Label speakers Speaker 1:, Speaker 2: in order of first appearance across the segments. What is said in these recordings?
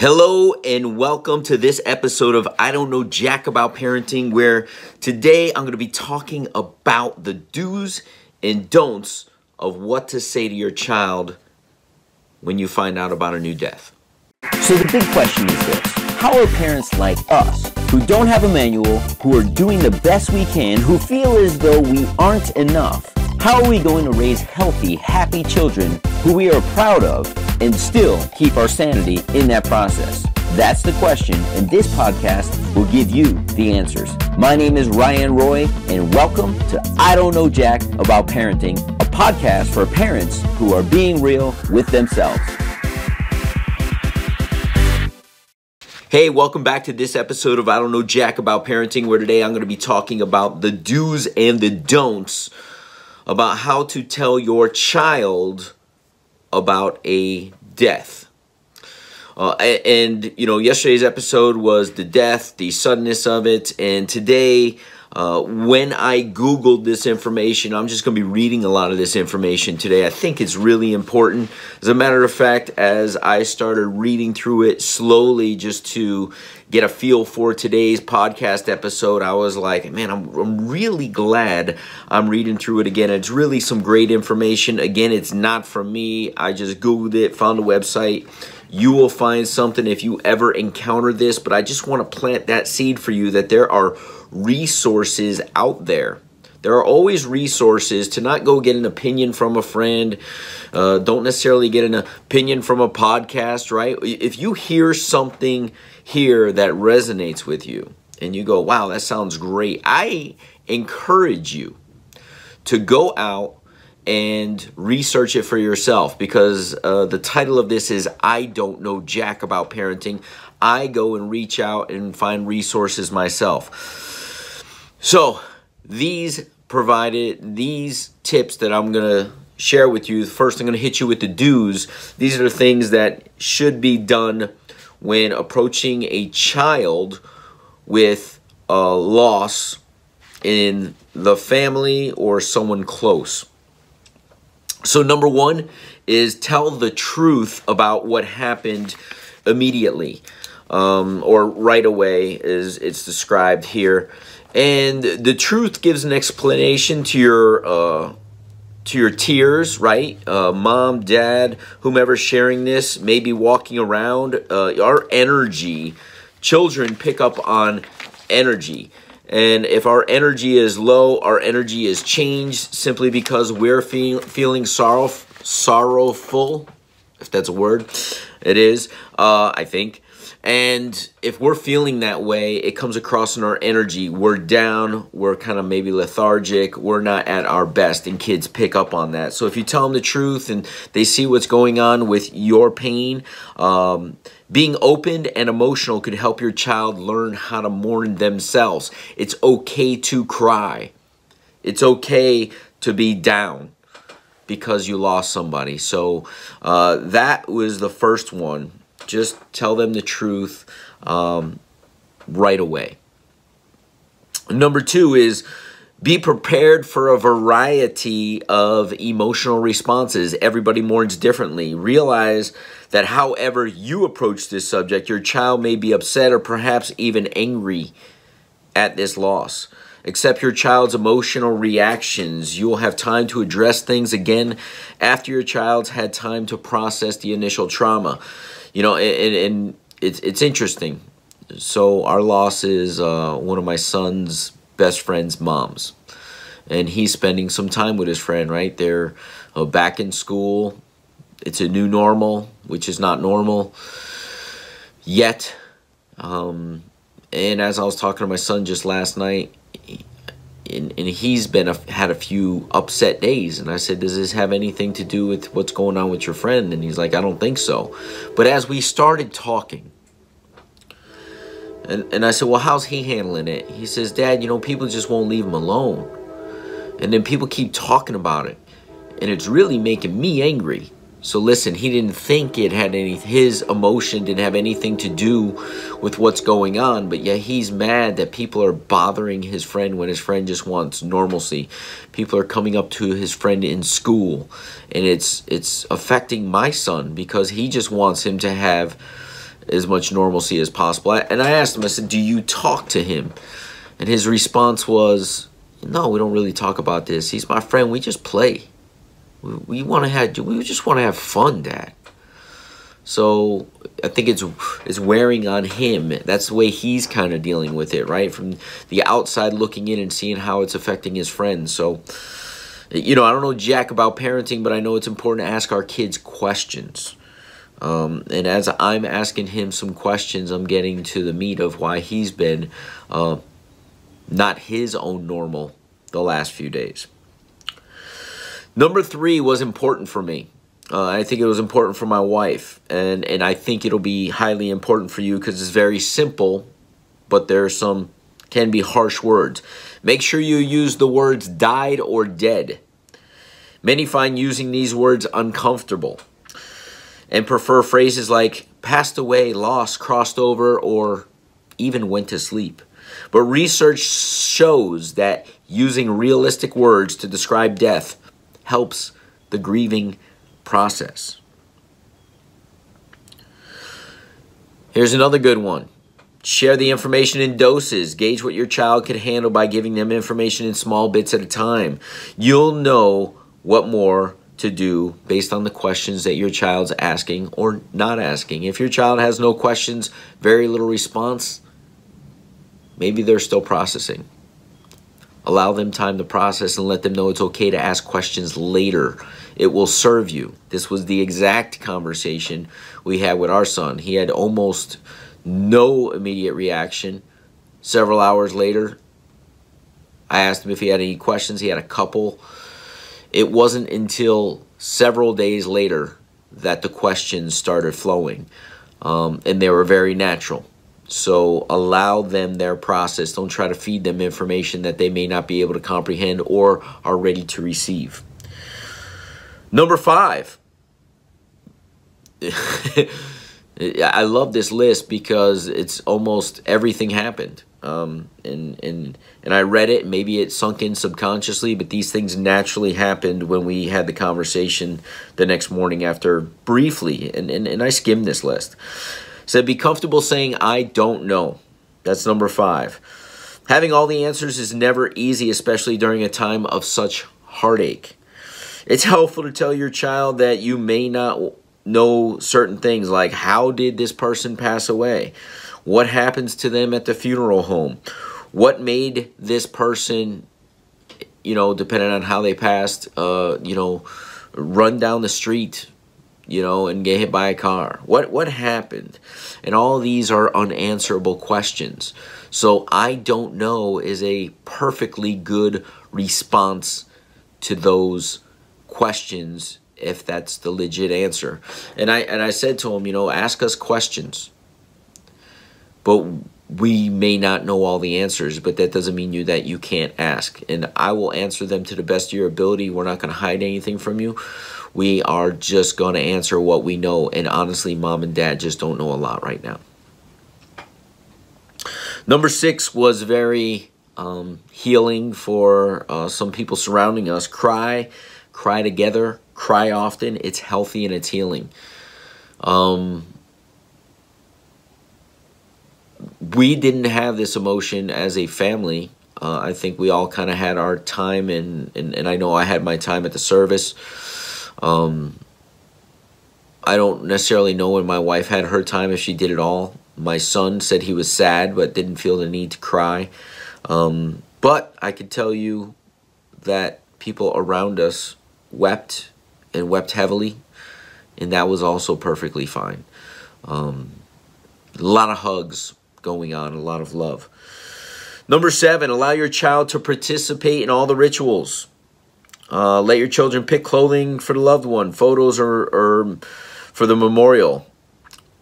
Speaker 1: Hello and welcome to this episode of I Don't Know Jack About Parenting, where today I'm going to be talking about the do's and don'ts of what to say to your child when you find out about a new death.
Speaker 2: So the big question is this How are parents like us, who don't have a manual, who are doing the best we can, who feel as though we aren't enough, how are we going to raise healthy, happy children who we are proud of and still keep our sanity in that process? That's the question, and this podcast will give you the answers. My name is Ryan Roy, and welcome to I Don't Know Jack About Parenting, a podcast for parents who are being real with themselves.
Speaker 1: Hey, welcome back to this episode of I Don't Know Jack About Parenting, where today I'm going to be talking about the do's and the don'ts about how to tell your child about a death. Uh, and, you know, yesterday's episode was the death, the suddenness of it. And today, uh, when I Googled this information, I'm just going to be reading a lot of this information today. I think it's really important. As a matter of fact, as I started reading through it slowly just to get a feel for today's podcast episode, I was like, man, I'm, I'm really glad I'm reading through it again. It's really some great information. Again, it's not from me. I just Googled it, found a website. You will find something if you ever encounter this, but I just want to plant that seed for you that there are resources out there. There are always resources to not go get an opinion from a friend. Uh, don't necessarily get an opinion from a podcast, right? If you hear something here that resonates with you and you go, wow, that sounds great, I encourage you to go out and research it for yourself because uh, the title of this is I Don't Know Jack About Parenting. I go and reach out and find resources myself. So, these provided these tips that I'm going to share with you. First, I'm going to hit you with the do's. These are things that should be done when approaching a child with a loss in the family or someone close. So, number one is tell the truth about what happened immediately um, or right away, as it's described here and the truth gives an explanation to your uh, to your tears, right? Uh, mom, dad, whomever sharing this, maybe walking around. Uh, our energy, children pick up on energy. And if our energy is low, our energy is changed simply because we're feel, feeling sorrow, sorrowful, if that's a word. It is, uh, I think. And if we're feeling that way, it comes across in our energy. We're down, we're kind of maybe lethargic, we're not at our best, and kids pick up on that. So if you tell them the truth and they see what's going on with your pain, um, being open and emotional could help your child learn how to mourn themselves. It's okay to cry, it's okay to be down because you lost somebody. So uh, that was the first one just tell them the truth um, right away. Number two is be prepared for a variety of emotional responses. Everybody mourns differently. Realize that however you approach this subject, your child may be upset or perhaps even angry at this loss. Accept your child's emotional reactions. You will have time to address things again after your child's had time to process the initial trauma you know, and, and it's it's interesting. So our loss is uh, one of my son's best friend's moms, and he's spending some time with his friend. Right, they're uh, back in school. It's a new normal, which is not normal yet. Um, and as I was talking to my son just last night, and, and he's been a, had a few upset days. And i said does this have anything to do with what's going on with your friend? And he's like i don't think so. But as we started talking and, and i said well how's he handling it? He says dad you know people just won't leave him alone. And then people keep talking about it and it's really making me angry so listen, he didn't think it had any, his emotion didn't have anything to do with what's going on, but yet he's mad that people are bothering his friend when his friend just wants normalcy. People are coming up to his friend in school, and it's it's affecting my son because he just wants him to have as much normalcy as possible. And I asked him, I said, Do you talk to him? And his response was, No, we don't really talk about this. He's my friend. We just play. We, we want to have, we just want to have fun, Dad. So I think it's it's wearing on him. That's the way he's kind of dealing with it, right? From the outside looking in and seeing how it's affecting his friends. So you know, I don't know jack about parenting, but I know it's important to ask our kids questions. Um, and as I'm asking him some questions, I'm getting to the meat of why he's been uh, not his own normal the last few days. Number three was important for me. Uh, I think it was important for my wife, and, and I think it'll be highly important for you because it's very simple, but there are some can be harsh words. Make sure you use the words died or dead. Many find using these words uncomfortable and prefer phrases like passed away, lost, crossed over, or even went to sleep. But research shows that using realistic words to describe death helps the grieving process. Here's another good one. Share the information in doses. Gauge what your child can handle by giving them information in small bits at a time. You'll know what more to do based on the questions that your child's asking or not asking. If your child has no questions, very little response, maybe they're still processing. Allow them time to process and let them know it's okay to ask questions later. It will serve you. This was the exact conversation we had with our son. He had almost no immediate reaction. Several hours later, I asked him if he had any questions. He had a couple. It wasn't until several days later that the questions started flowing, um, and they were very natural. So allow them their process. Don't try to feed them information that they may not be able to comprehend or are ready to receive. Number five. I love this list because it's almost everything happened. Um, and and and I read it. Maybe it sunk in subconsciously, but these things naturally happened when we had the conversation the next morning after briefly. And and, and I skimmed this list. Said be comfortable saying I don't know. That's number five. Having all the answers is never easy, especially during a time of such heartache. It's helpful to tell your child that you may not know certain things like how did this person pass away? What happens to them at the funeral home? What made this person, you know, depending on how they passed, uh, you know, run down the street, you know, and get hit by a car? What what happened? And all these are unanswerable questions. So I don't know is a perfectly good response to those questions if that's the legit answer. And I and I said to him, you know, ask us questions. But we may not know all the answers, but that doesn't mean you that you can't ask. And I will answer them to the best of your ability. We're not going to hide anything from you. We are just going to answer what we know. And honestly, mom and dad just don't know a lot right now. Number six was very um, healing for uh, some people surrounding us. Cry, cry together, cry often. It's healthy and it's healing. Um, we didn't have this emotion as a family. Uh, I think we all kind of had our time, and, and, and I know I had my time at the service. Um, I don't necessarily know when my wife had her time, if she did it all. My son said he was sad, but didn't feel the need to cry. Um, but I could tell you that people around us wept and wept heavily, and that was also perfectly fine. Um, a lot of hugs going on, a lot of love. Number seven, allow your child to participate in all the rituals. Uh, let your children pick clothing for the loved one, photos or, or for the memorial,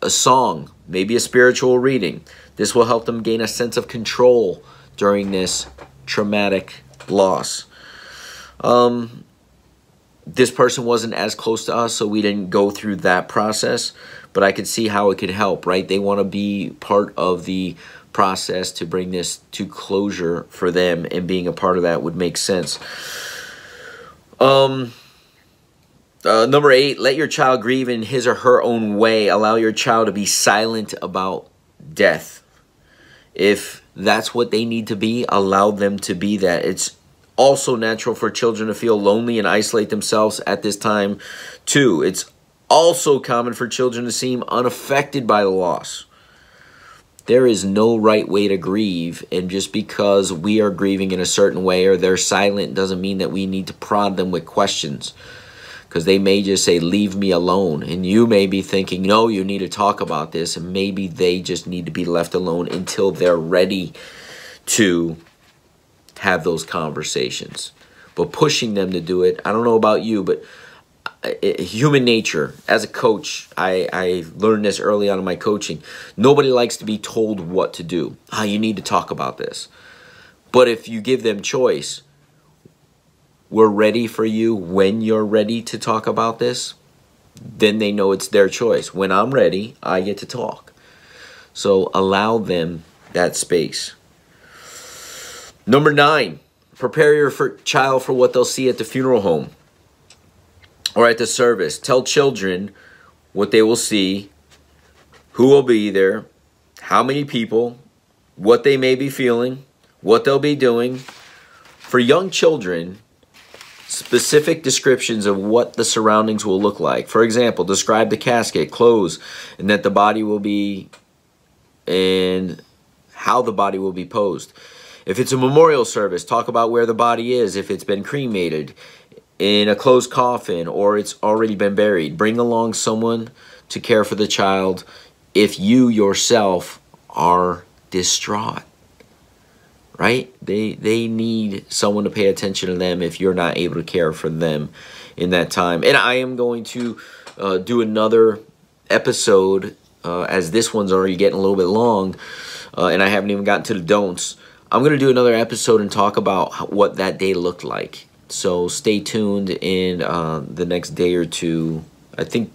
Speaker 1: a song, maybe a spiritual reading. This will help them gain a sense of control during this traumatic loss. Um, this person wasn't as close to us, so we didn't go through that process. But I could see how it could help, right? They want to be part of the process to bring this to closure for them, and being a part of that would make sense. Um, Uh, number eight, let your child grieve in his or her own way. Allow your child to be silent about death. If that's what they need to be, allow them to be that. It's also natural for children to feel lonely and isolate themselves at this time, too. It's also common for children to seem unaffected by the loss. There is no right way to grieve, and just because we are grieving in a certain way or they're silent doesn't mean that we need to prod them with questions because they may just say, Leave me alone. And you may be thinking, No, you need to talk about this. And maybe they just need to be left alone until they're ready to have those conversations. But pushing them to do it, I don't know about you, but uh, human nature as a coach I, I learned this early on in my coaching nobody likes to be told what to do ah oh, you need to talk about this but if you give them choice we're ready for you when you're ready to talk about this, then they know it's their choice. When I'm ready, I get to talk. So allow them that space. Number nine, prepare your for child for what they'll see at the funeral home or at the service. Tell children what they will see, who will be there, how many people, what they may be feeling, what they'll be doing. For young children, specific descriptions of what the surroundings will look like. For example, describe the casket, clothes, and that the body will be and how the body will be posed. If it's a memorial service, talk about where the body is, if it's been cremated, in a closed coffin, or it's already been buried. Bring along someone to care for the child if you yourself are distraught right? They they need someone to pay attention to them if you're not able to care for them in that time. And I am going to uh, do another episode uh, as this one's already getting a little bit long, uh, and I haven't even gotten to the don'ts. I'm going to do another episode and talk about what that day looked like. So stay tuned in uh, the next day or two. I think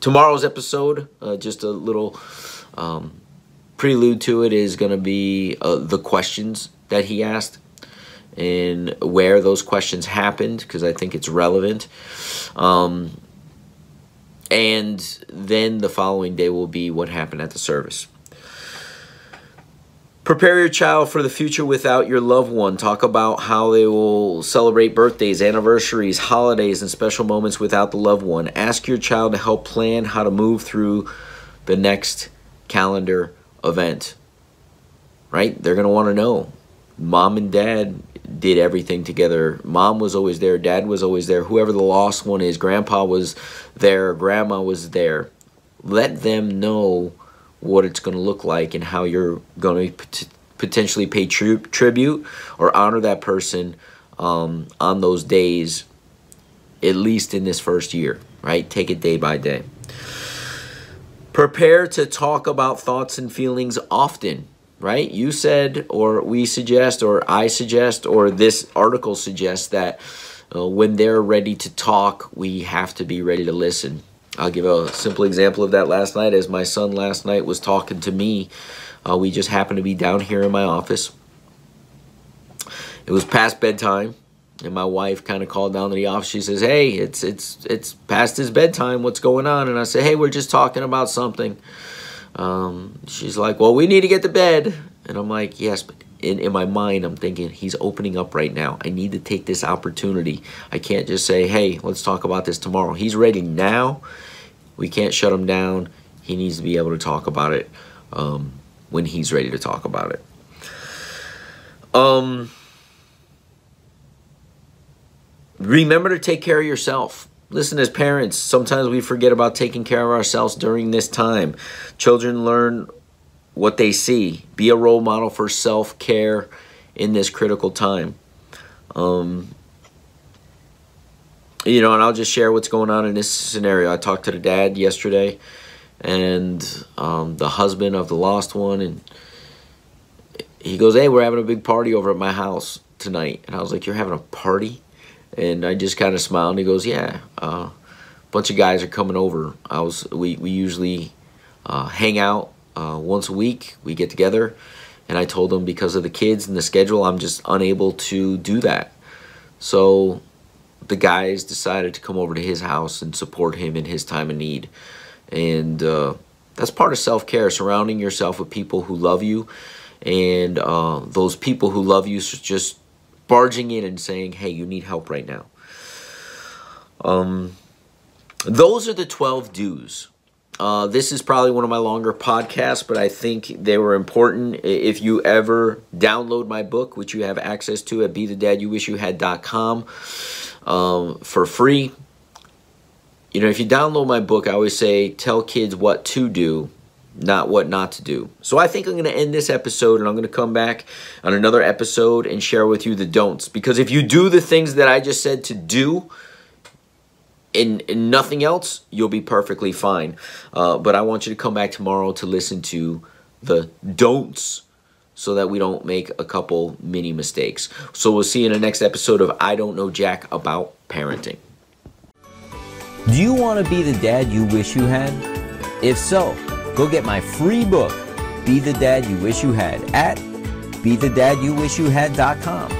Speaker 1: tomorrow's episode, uh, just a little um, prelude to it is going to be uh, the questions that he asked and where those questions happened because I think it's relevant. Um, and then the following day will be what happened at the service. Prepare your child for the future without your loved one. Talk about how they will celebrate birthdays, anniversaries, holidays, and special moments without the loved one. Ask your child to help plan how to move through the next calendar event, right? They're going to want to know. Mom and dad did everything together. Mom was always there, dad was always there. Whoever the lost one is, grandpa was there, grandma was there. Let them know what it's going to look like and how you're going to potentially pay tri- tribute or honor that person um, on those days, at least in this first year, right? Take it day by day. Prepare to talk about thoughts and feelings often, right? You said, or we suggest, or I suggest, or this article suggests that uh, when they're ready to talk, we have to be ready to listen. I'll give a simple example of that last night. As my son last night was talking to me, uh, we just happened to be down here in my office. It was past bedtime and my wife kind of called down to the office. She says, "Hey, it's it's it's past his bedtime. What's going on?" And I say, "Hey, we're just talking about something." Um, she's like, "Well, we need to get to bed." And I'm like, "Yes, but in in my mind, I'm thinking he's opening up right now. I need to take this opportunity. I can't just say, "Hey, let's talk about this tomorrow." He's ready now. We can't shut him down. He needs to be able to talk about it um, when he's ready to talk about it. Um remember to take care of yourself. Listen, as parents, sometimes we forget about taking care of ourselves during this time. Children learn what they see. Be a role model for self care in this critical time. Um, you know, and I'll just share what's going on in this scenario. I talked to the dad yesterday and um, the husband of the lost one, and he goes, Hey, we're having a big party over at my house tonight. And I was like, You're having a party? And I just kind of smiled. And he goes, "Yeah, uh, a bunch of guys are coming over. I was we we usually uh, hang out uh, once a week. We get together." And I told him because of the kids and the schedule, I'm just unable to do that. So the guys decided to come over to his house and support him in his time of need. And uh, that's part of self care, surrounding yourself with people who love you. And uh, those people who love you just barging in and saying, hey, you need help right now. Um, those are the 12 do's. Uh, this is probably one of my longer podcasts, but I think they were important. If you ever download my book, which you have access to at be the daddy you wish BeTheDadYouWishYouHad.com um, for free, you know, if you download my book, I always say tell kids what to do, not what not to do. So I think I'm going to end this episode and I'm going to come back on another episode and share with you the don'ts. Because if you do the things that I just said to do, in, in nothing else, you'll be perfectly fine. Uh, but I want you to come back tomorrow to listen to the don'ts so that we don't make a couple mini mistakes. So we'll see you in the next episode of I Don't Know Jack About Parenting.
Speaker 2: Do you want to be the dad you wish you had? If so, go get my free book, Be the Dad You Wish You Had, at BeTheDadYouWishYouHad.com.